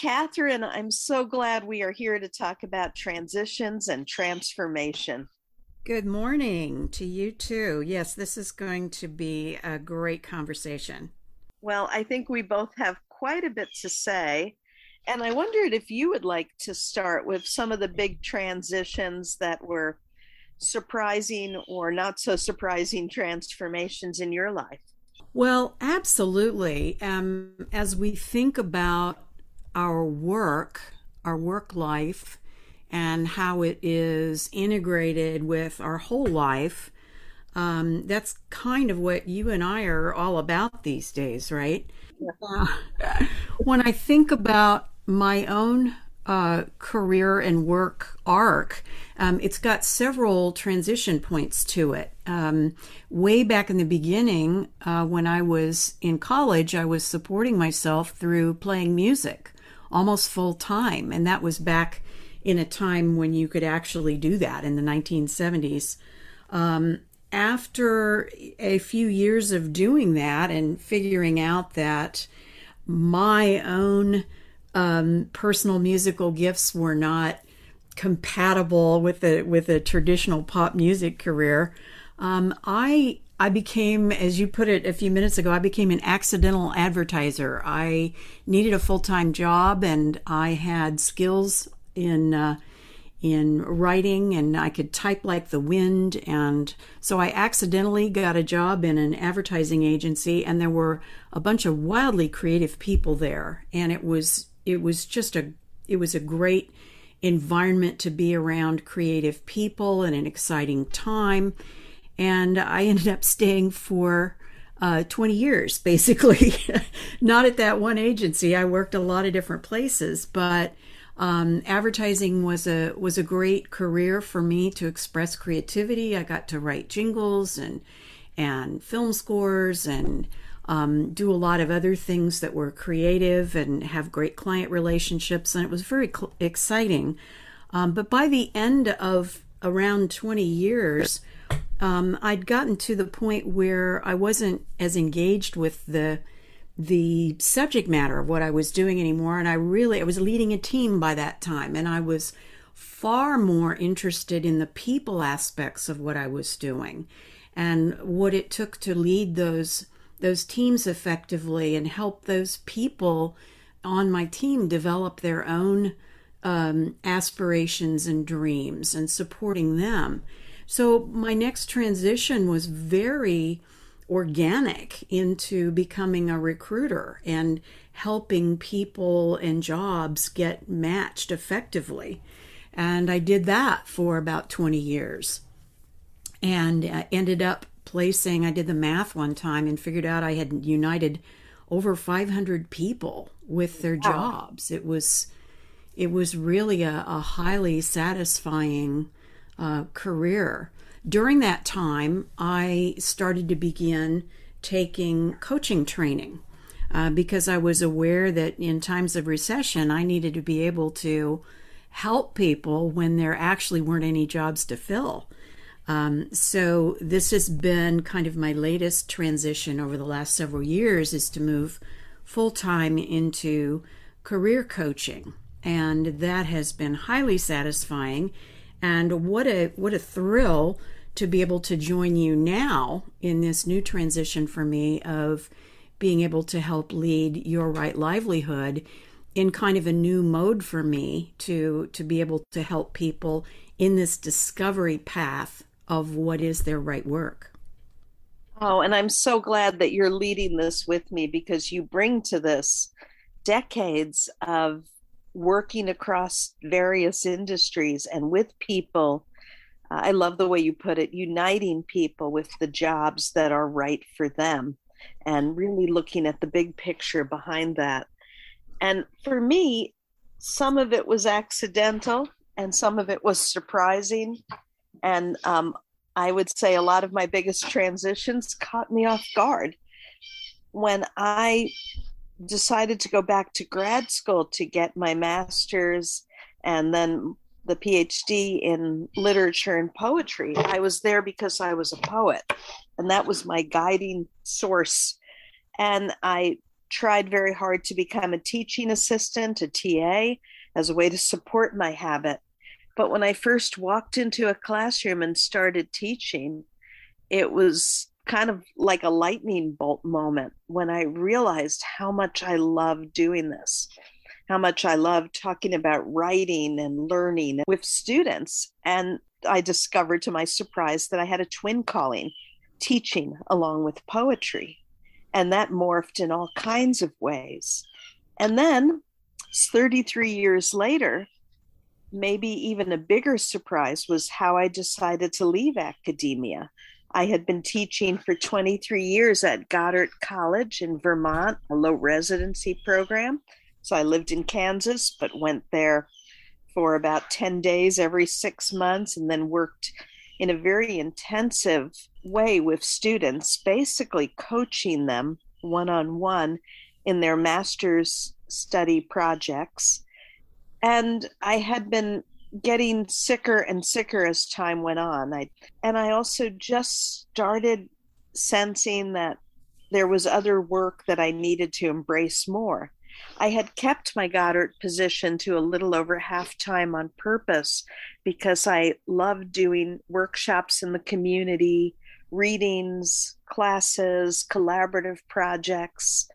Kathryn. I'm so glad we are here to talk about transitions and transformation. Good morning to you too. Yes, this is going to be a great conversation. Well, I think we both have quite a bit to say. And I wondered if you would like to start with some of the big transitions that were surprising or not so surprising transformations in your life. Well, absolutely. Um, as we think about our work, our work life, and how it is integrated with our whole life, um, that's kind of what you and I are all about these days, right? Yeah. Uh, when I think about my own uh, career and work arc, um, it's got several transition points to it. Um, way back in the beginning, uh, when I was in college, I was supporting myself through playing music almost full time. And that was back in a time when you could actually do that in the 1970s. Um, after a few years of doing that and figuring out that my own um, personal musical gifts were not compatible with a with a traditional pop music career, um, I I became, as you put it a few minutes ago, I became an accidental advertiser. I needed a full time job, and I had skills in uh, in writing, and I could type like the wind. And so I accidentally got a job in an advertising agency, and there were a bunch of wildly creative people there, and it was it was just a it was a great environment to be around creative people and an exciting time and I ended up staying for uh, 20 years, basically. Not at that one agency. I worked a lot of different places, but um, advertising was a was a great career for me to express creativity. I got to write jingles and and film scores and um, do a lot of other things that were creative and have great client relationships, and it was very cl- exciting. Um, but by the end of around 20 years, um, I'd gotten to the point where I wasn't as engaged with the the subject matter of what I was doing anymore, and I really I was leading a team by that time, and I was far more interested in the people aspects of what I was doing and what it took to lead those those teams effectively and help those people on my team develop their own um, aspirations and dreams and supporting them. So my next transition was very organic into becoming a recruiter and helping people and jobs get matched effectively. And I did that for about 20 years and I ended up placing, I did the math one time and figured out I had united over 500 people with their jobs. It was it was really a, a highly satisfying uh, career. During that time, I started to begin taking coaching training uh, because I was aware that in times of recession, I needed to be able to help people when there actually weren't any jobs to fill. Um, so this has been kind of my latest transition over the last several years is to move full time into career coaching, and that has been highly satisfying and what a what a thrill to be able to join you now in this new transition for me of being able to help lead your right livelihood in kind of a new mode for me to to be able to help people in this discovery path of what is their right work. Oh, and I'm so glad that you're leading this with me because you bring to this decades of working across various industries and with people. Uh, I love the way you put it, uniting people with the jobs that are right for them and really looking at the big picture behind that. And for me, some of it was accidental and some of it was surprising. And um, I would say a lot of my biggest transitions caught me off guard. When I decided to go back to grad school to get my master's and then the PhD in literature and poetry. I was there because I was a poet, and that was my guiding source. And I tried very hard to become a teaching assistant, a TA, as a way to support my habit. But when I first walked into a classroom and started teaching, it was kind of like a lightning bolt moment when I realized how much I love doing this, how much I love talking about writing and learning with students. And I discovered to my surprise that I had a twin calling, teaching along with poetry. And that morphed in all kinds of ways. And then 33 years later, maybe even a bigger surprise was how I decided to leave academia. I had been teaching for 23 years at Goddard College in Vermont, a low residency program. So I lived in Kansas, but went there for about 10 days every six months and then worked in a very intensive way with students, basically coaching them one on one in their master's study projects. And I had been getting sicker and sicker as time went on. I, and I also just started sensing that there was other work that I needed to embrace more. I had kept my Goddard position to a little over half time on purpose because I loved doing workshops in the community, readings, classes, collaborative projects,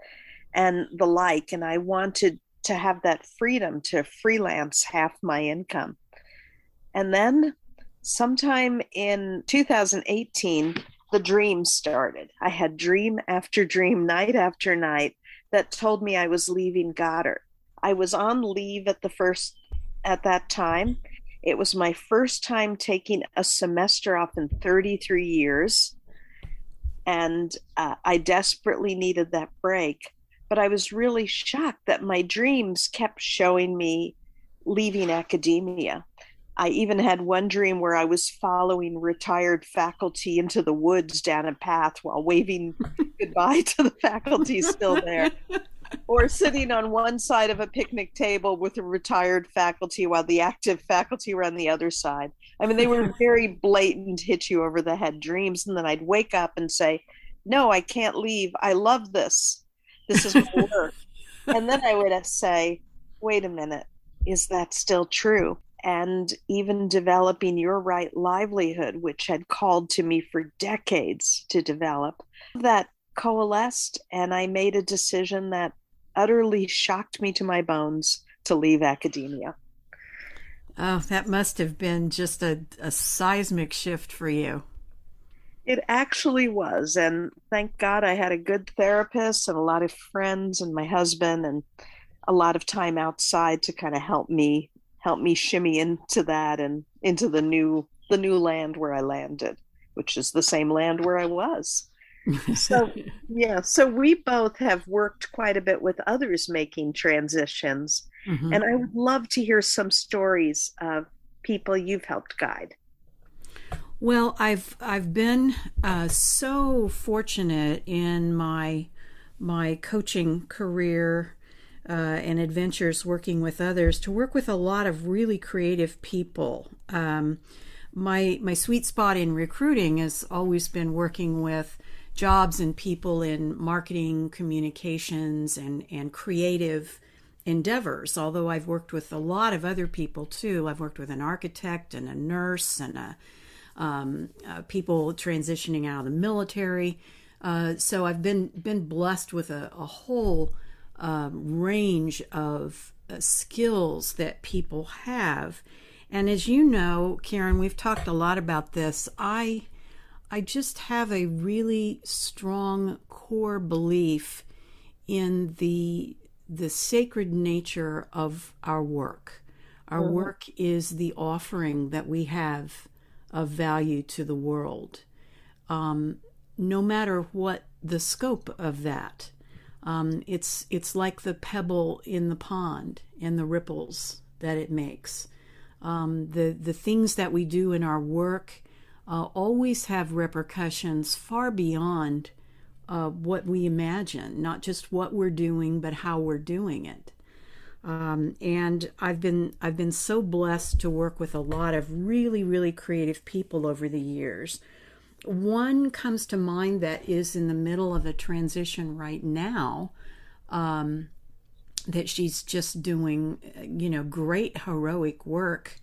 and the like. And I wanted to have that freedom to freelance half my income. And then sometime in 2018, the dream started. I had dream after dream, night after night, that told me I was leaving Goddard. I was on leave at the first at that time. It was my first time taking a semester off in 33 years. And uh, I desperately needed that break. But I was really shocked that my dreams kept showing me leaving academia. I even had one dream where I was following retired faculty into the woods down a path while waving goodbye to the faculty still there. Or sitting on one side of a picnic table with a retired faculty while the active faculty were on the other side. I mean, they were very blatant, hit you over the head dreams. And then I'd wake up and say, No, I can't leave. I love this. This is my work. and then I would say, Wait a minute. Is that still true? And even developing your right livelihood, which had called to me for decades to develop, that coalesced, and I made a decision that utterly shocked me to my bones to leave academia. Oh, that must have been just a, a seismic shift for you. It actually was. And thank God I had a good therapist and a lot of friends and my husband and a lot of time outside to kind of help me helped me shimmy into that and into the new the new land where I landed, which is the same land where I was. so yeah, so we both have worked quite a bit with others making transitions, mm-hmm. and I would love to hear some stories of people you've helped guide. Well, I've I've been uh, so fortunate in my my coaching career uh, and adventures working with others to work with a lot of really creative people. Um, my my sweet spot in recruiting has always been working with jobs and people in marketing, communications, and and creative endeavors. Although I've worked with a lot of other people too. I've worked with an architect and a nurse and a um, uh, people transitioning out of the military. Uh, so I've been been blessed with a, a whole um, range of uh, skills that people have. And as you know, Caryn, we've talked a lot about this. I I just have a really strong core belief in the the sacred nature of our work. Our mm-hmm. work is the offering that we have of value to the world, um, no matter what the scope of that. Um, it's it's like the pebble in the pond and the ripples that it makes. Um, the the things that we do in our work uh, always have repercussions far beyond uh, what we imagine. Not just what we're doing, but how we're doing it. Um, and I've been I've been so blessed to work with a lot of really really creative people over the years one comes to mind that is in the middle of a transition right now. um, that she's just doing, you know, great heroic work,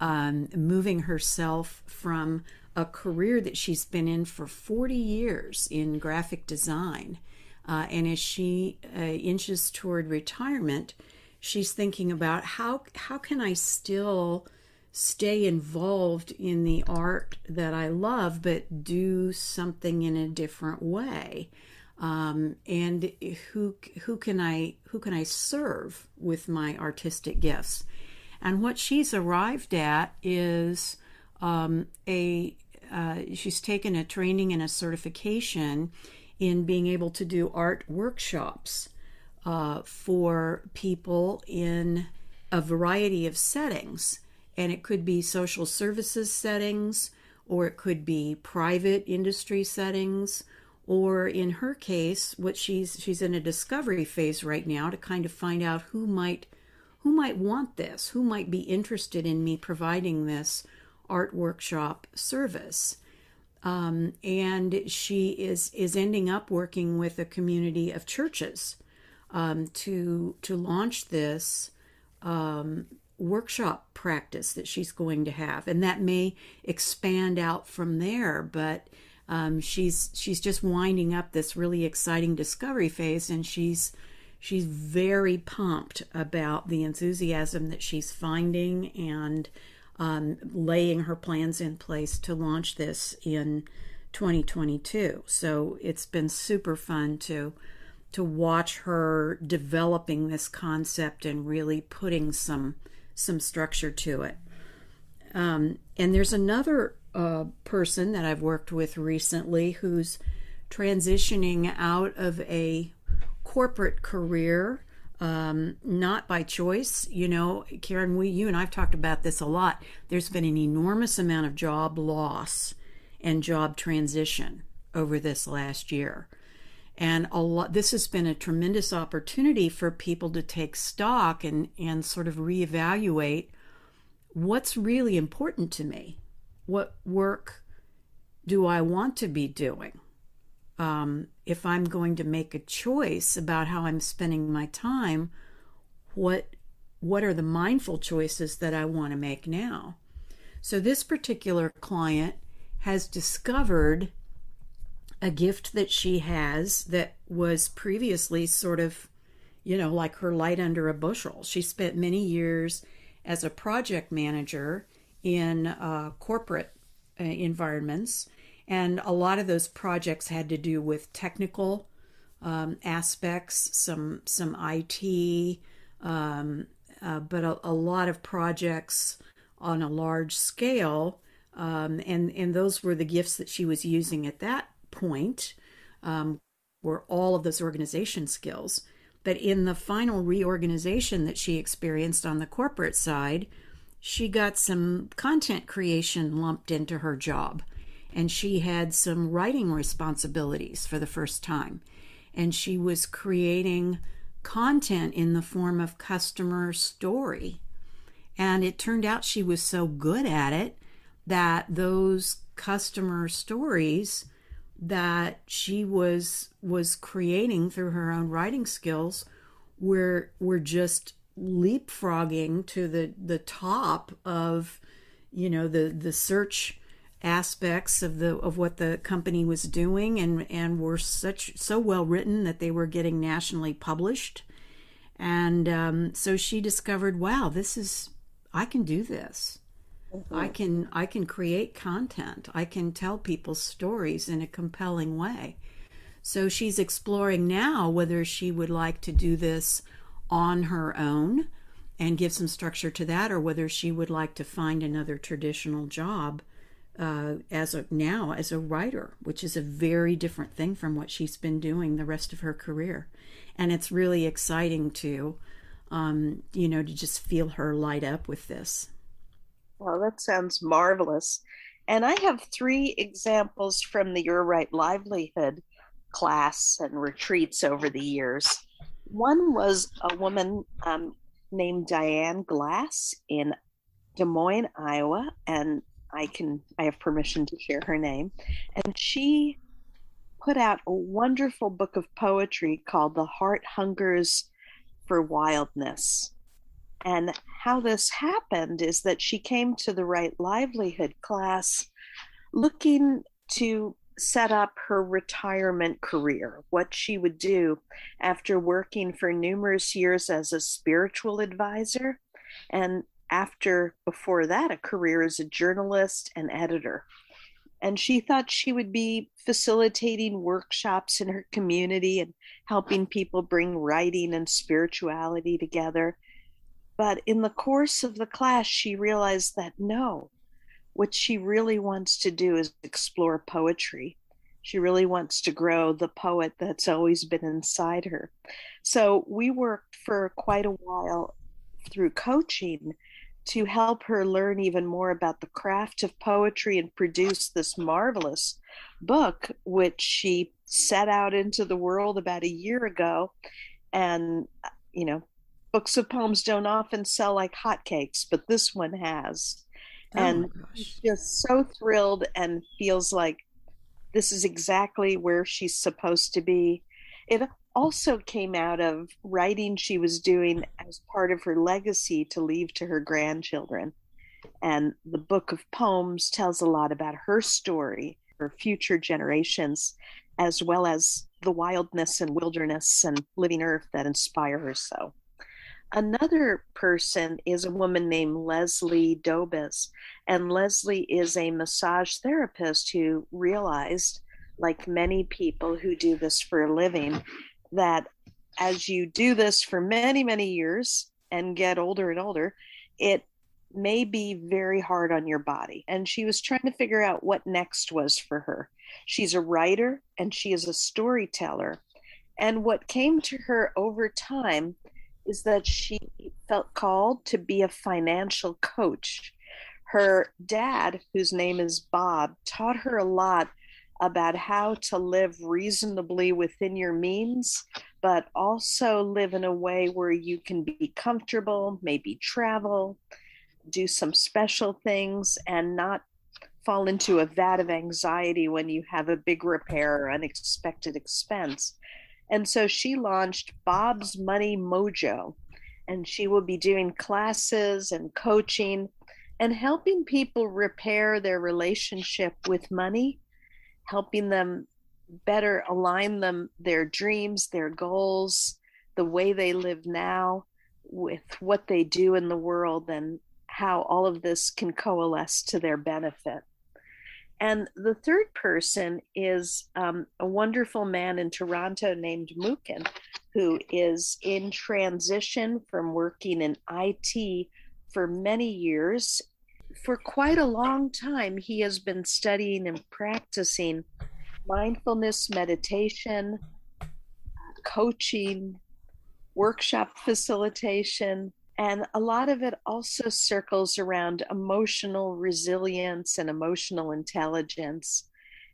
um, moving herself from a career that she's been in for 40 years in graphic design. Uh, and as she uh, inches toward retirement, she's thinking about how how can I still stay involved in the art that I love, but do something in a different way. Um, and who who can I who can I serve with my artistic gifts? And what she's arrived at is um, a uh, she's taken a training and a certification in being able to do art workshops uh, for people in a variety of settings and it could be social services settings or it could be private industry settings or in her case what she's she's in a discovery phase right now to kind of find out who might who might want this who might be interested in me providing this art workshop service. Um, and she is is ending up working with a community of churches um, to to launch this um, workshop practice that she's going to have, and that may expand out from there. But um, she's she's just winding up this really exciting discovery phase, and she's she's very pumped about the enthusiasm that she's finding and um, laying her plans in place to launch this in 2022. So it's been super fun to to watch her developing this concept and really putting some some structure to it. Um, and there's another uh, person that I've worked with recently who's transitioning out of a corporate career, um, not by choice. You know, Caryn, we, you and I've talked about this a lot. There's been an enormous amount of job loss and job transition over this last year. And a lot, this has been a tremendous opportunity for people to take stock and, and sort of reevaluate what's really important to me. What work do I want to be doing? Um, if I'm going to make a choice about how I'm spending my time, what what are the mindful choices that I want to make now? So this particular client has discovered a gift that she has that was previously sort of, you know, like her light under a bushel. She spent many years as a project manager in uh, corporate uh, environments, and a lot of those projects had to do with technical um, aspects, some some IT, um, uh, but a, a, lot of projects on a large scale. Um, and and those were the gifts that she was using at that point um, were all of those organization skills. But in the final reorganization that she experienced on the corporate side, she got some content creation lumped into her job. And she had some writing responsibilities for the first time. And she was creating content in the form of customer story. And it turned out she was so good at it that those customer stories that she was was creating through her own writing skills were were just leapfrogging to the the top of you know the the search aspects of the of what the company was doing and and were such so well written that they were getting nationally published. And um, so she discovered wow this is i can do this Mm-hmm. I can I can create content. I can tell people stories in a compelling way. So she's exploring now whether she would like to do this on her own and give some structure to that, or whether she would like to find another traditional job uh, as a now as a writer, which is a very different thing from what she's been doing the rest of her career, and it's really exciting to, um, you know, to just feel her light up with this. Well, that sounds marvelous. And I have three examples from the Your Right Livelihood class and retreats over the years. One was a woman um, named Diane Glass in Des Moines, Iowa, and I can I have permission to share her name. And she put out a wonderful book of poetry called The Heart Hungers for Wildness. And how this happened is that she came to the Right Livelihood class looking to set up her retirement career, what she would do after working for numerous years as a spiritual advisor, and after, before that, a career as a journalist and editor. And she thought she would be facilitating workshops in her community and helping people bring writing and spirituality together. But in the course of the class, she realized that no, what she really wants to do is explore poetry. She really wants to grow the poet that's always been inside her. So we worked for quite a while through coaching to help her learn even more about the craft of poetry and produce this marvelous book, which she set out into the world about a year ago. And, you know, books of poems don't often sell like hotcakes, but this one has. Oh and she's just so thrilled and feels like this is exactly where she's supposed to be. It also came out of writing she was doing as part of her legacy to leave to her grandchildren. And the book of poems tells a lot about her story for future generations, as well as the wildness and wilderness and living earth that inspire her so. Another person is a woman named Leslie Dobes. And Leslie is a massage therapist who realized, like many people who do this for a living, that as you do this for many, many years and get older and older, it may be very hard on your body. And she was trying to figure out what next was for her. She's a writer and she is a storyteller. And what came to her over time is that she felt called to be a financial coach. Her dad, whose name is Bob, taught her a lot about how to live reasonably within your means, but also live in a way where you can be comfortable, maybe travel, do some special things, and not fall into a vat of anxiety when you have a big repair or unexpected expense. And so she launched Bob's Money Mojo, and she will be doing classes and coaching and helping people repair their relationship with money, helping them better align them their dreams, their goals, the way they live now with what they do in the world and how all of this can coalesce to their benefit. And the third person is um, a wonderful man in Toronto named Mukin, who is in transition from working in IT for many years. For quite a long time, he has been studying and practicing mindfulness meditation, coaching, workshop facilitation, and a lot of it also circles around emotional resilience and emotional intelligence.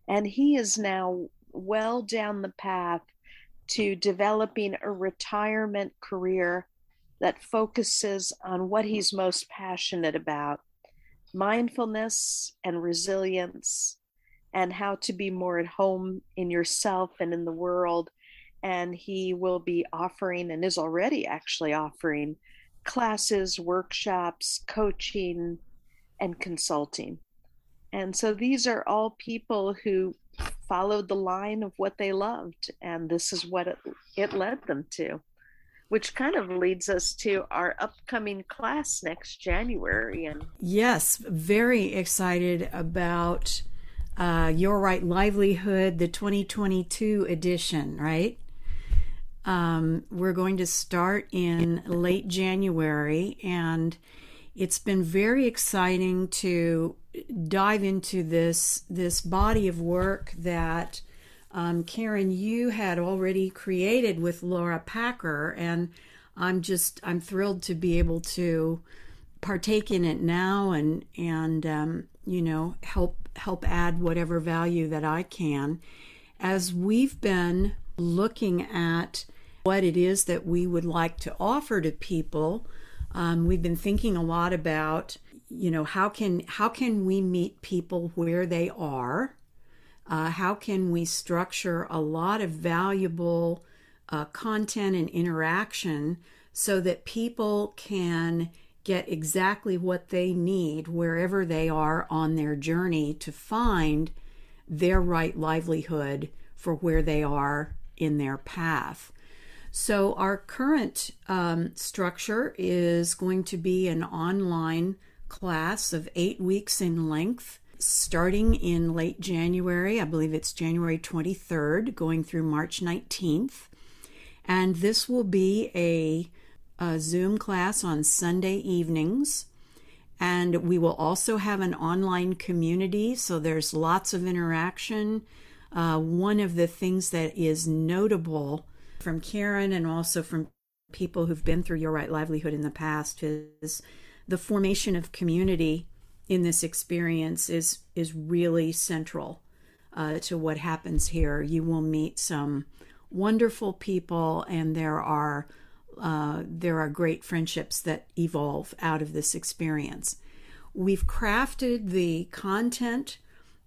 And he is now well down the path to developing a retirement career that focuses on what he's most passionate about mindfulness and resilience, and how to be more at home in yourself and in the world. And he will be offering and is already actually offering classes, workshops, coaching, and consulting. And so these are all people who followed the line of what they loved, and this is what it, it led them to, which kind of leads us to our upcoming class next January. And yes, very excited about uh, Your Right Livelihood, the 2022 edition, right? Um, we're going to start in late January, and it's been very exciting to dive into this this body of work that um, Caryn you had already created with Laura Packer, and I'm just I'm thrilled to be able to partake in it now and and um, you know help help add whatever value that I can. As we've been looking at what it is that we would like to offer to people. Um, we've been thinking a lot about, you know, how can how can we meet people where they are, Uh, how can we structure a lot of valuable uh, content and interaction so that people can get exactly what they need wherever they are on their journey to find their right livelihood for where they are in their path. So, our current um, structure is going to be an online class of eight weeks in length, starting in late January. I believe it's January 23rd, going through March 19th. And this will be a, a Zoom class on Sunday evenings. And we will also have an online community, so there's lots of interaction. Uh, one of the things that is notable from Caryn and also from people who've been through Your Right Livelihood in the past is the formation of community in this experience is is really central uh, to what happens here. You will meet some wonderful people, and there are uh, there are great friendships that evolve out of this experience. We've crafted the content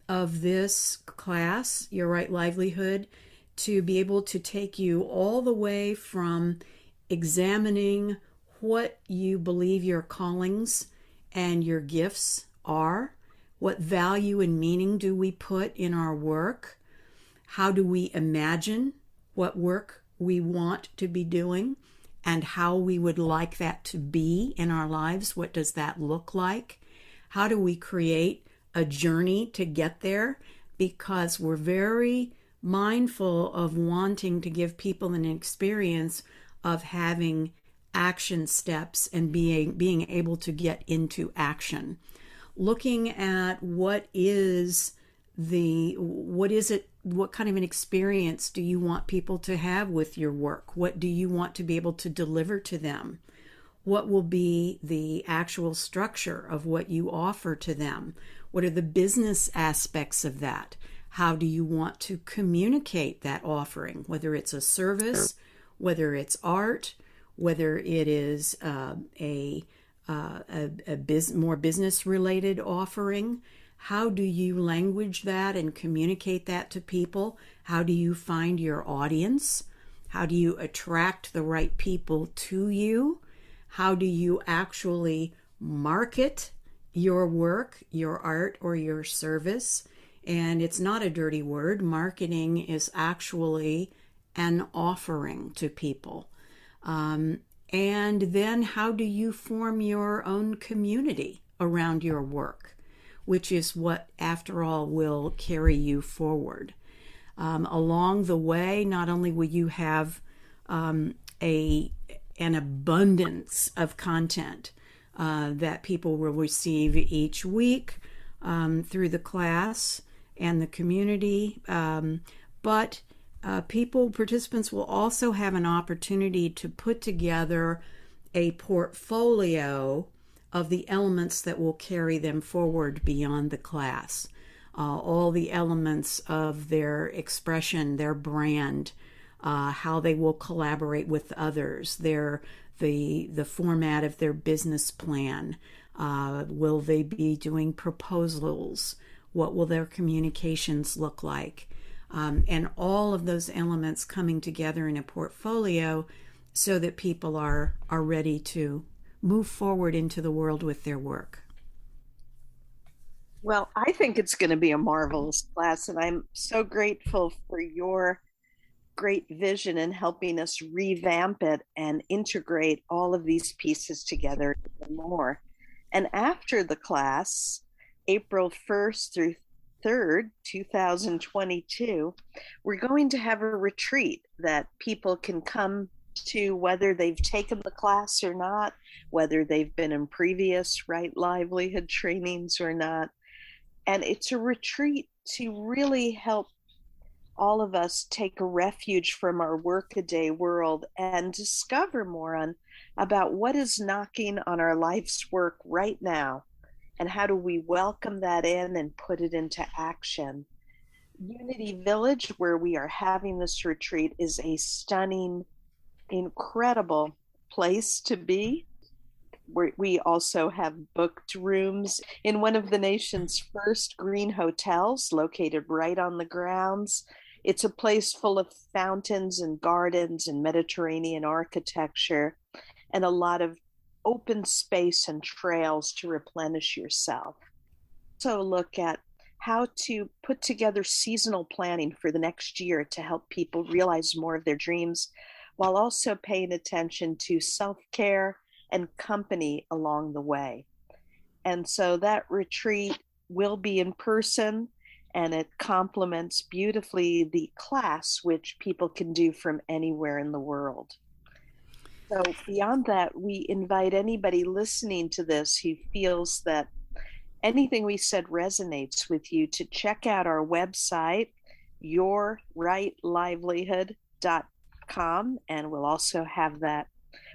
of this class, Your Right Livelihood, to be able to take you all the way from examining what you believe your callings and your gifts are. What value and meaning do we put in our work? How do we imagine what work we want to be doing and how we would like that to be in our lives? What does that look like? How do we create a journey to get there? Because we're very mindful of wanting to give people an experience of having action steps and being being able to get into action. Looking at what is the what is it what kind of an experience do you want people to have with your work? What do you want to be able to deliver to them? What will be the actual structure of what you offer to them what are the business aspects of that how do you want to communicate that offering, whether it's a service, whether it's art, whether it is uh, a, uh, a, a biz- more business related offering? How do you language that and communicate that to people? How do you find your audience? How do you attract the right people to you? How do you actually market your work, your art, or your service? And it's not a dirty word. Marketing is actually an offering to people. Um, and then how do you form your own community around your work, which is what, after all, will carry you forward. Um, along the way, not only will you have um, a an abundance of content uh, that people will receive each week um, through the class, and the community. Um, but uh, people, participants will also have an opportunity to put together a portfolio of the elements that will carry them forward beyond the class. Uh, all the elements of their expression, their brand, uh, how they will collaborate with others, their the the format of their business plan. Uh, will they be doing proposals? What will their communications look like? Um, and all of those elements coming together in a portfolio so that people are, are ready to move forward into the world with their work. Well, I think it's going to be a marvelous class, and I'm so grateful for your great vision in helping us revamp it and integrate all of these pieces together more. And after the class, April 1st through 3rd, 2022, we're going to have a retreat that people can come to whether they've taken the class or not, whether they've been in previous right livelihood trainings or not. And it's a retreat to really help all of us take refuge from our workaday world and discover more on about what is knocking on our life's work right now and how do we welcome that in and put it into action? Unity Village, where we are having this retreat, is a stunning, incredible place to be. we also have booked rooms in one of the nation's first green hotels located right on the grounds. It's a place full of fountains and gardens and Mediterranean architecture and a lot of open space and trails to replenish yourself. So, look at how to put together seasonal planning for the next year to help people realize more of their dreams while also paying attention to self care and company along the way. And so that retreat will be in person and it complements beautifully the class, which people can do from anywhere in the world. So, beyond that, we invite anybody listening to this who feels that anything we said resonates with you to check out our website, yourrightlivelihood.com, and we'll also have that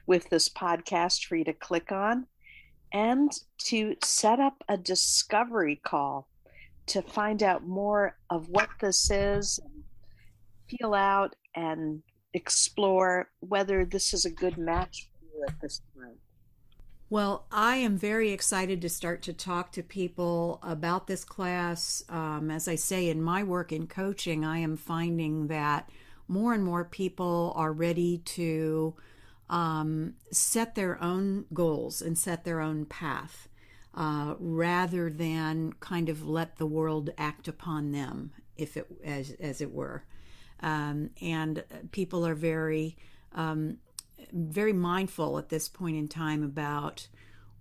with this podcast for you to click on, and to set up a discovery call to find out more of what this is, feel out and explore whether this is a good match for you at this time. Well, I am very excited to start to talk to people about this class. Um, as I say, in my work in coaching, I am finding that more and more people are ready to um, set their own goals and set their own path uh, rather than kind of let the world act upon them, if it as as it were. Um, and people are very um, very mindful at this point in time about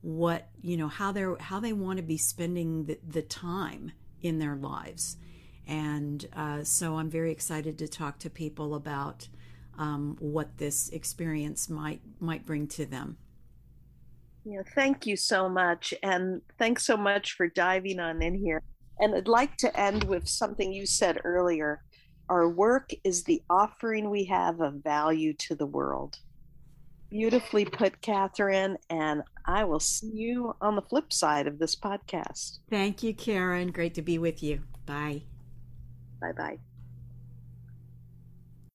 what you know how they're how they want to be spending the, the time in their lives and uh, so i'm very excited to talk to people about um, what this experience might might bring to them yeah, thank you so much. And thanks so much for diving on in here. And I'd like to end with something you said earlier. Our work is the offering we have of value to the world. Beautifully put, Kathryn. And I will see you on the flip side of this podcast. Thank you, Caryn. Great to be with you. Bye. Bye bye.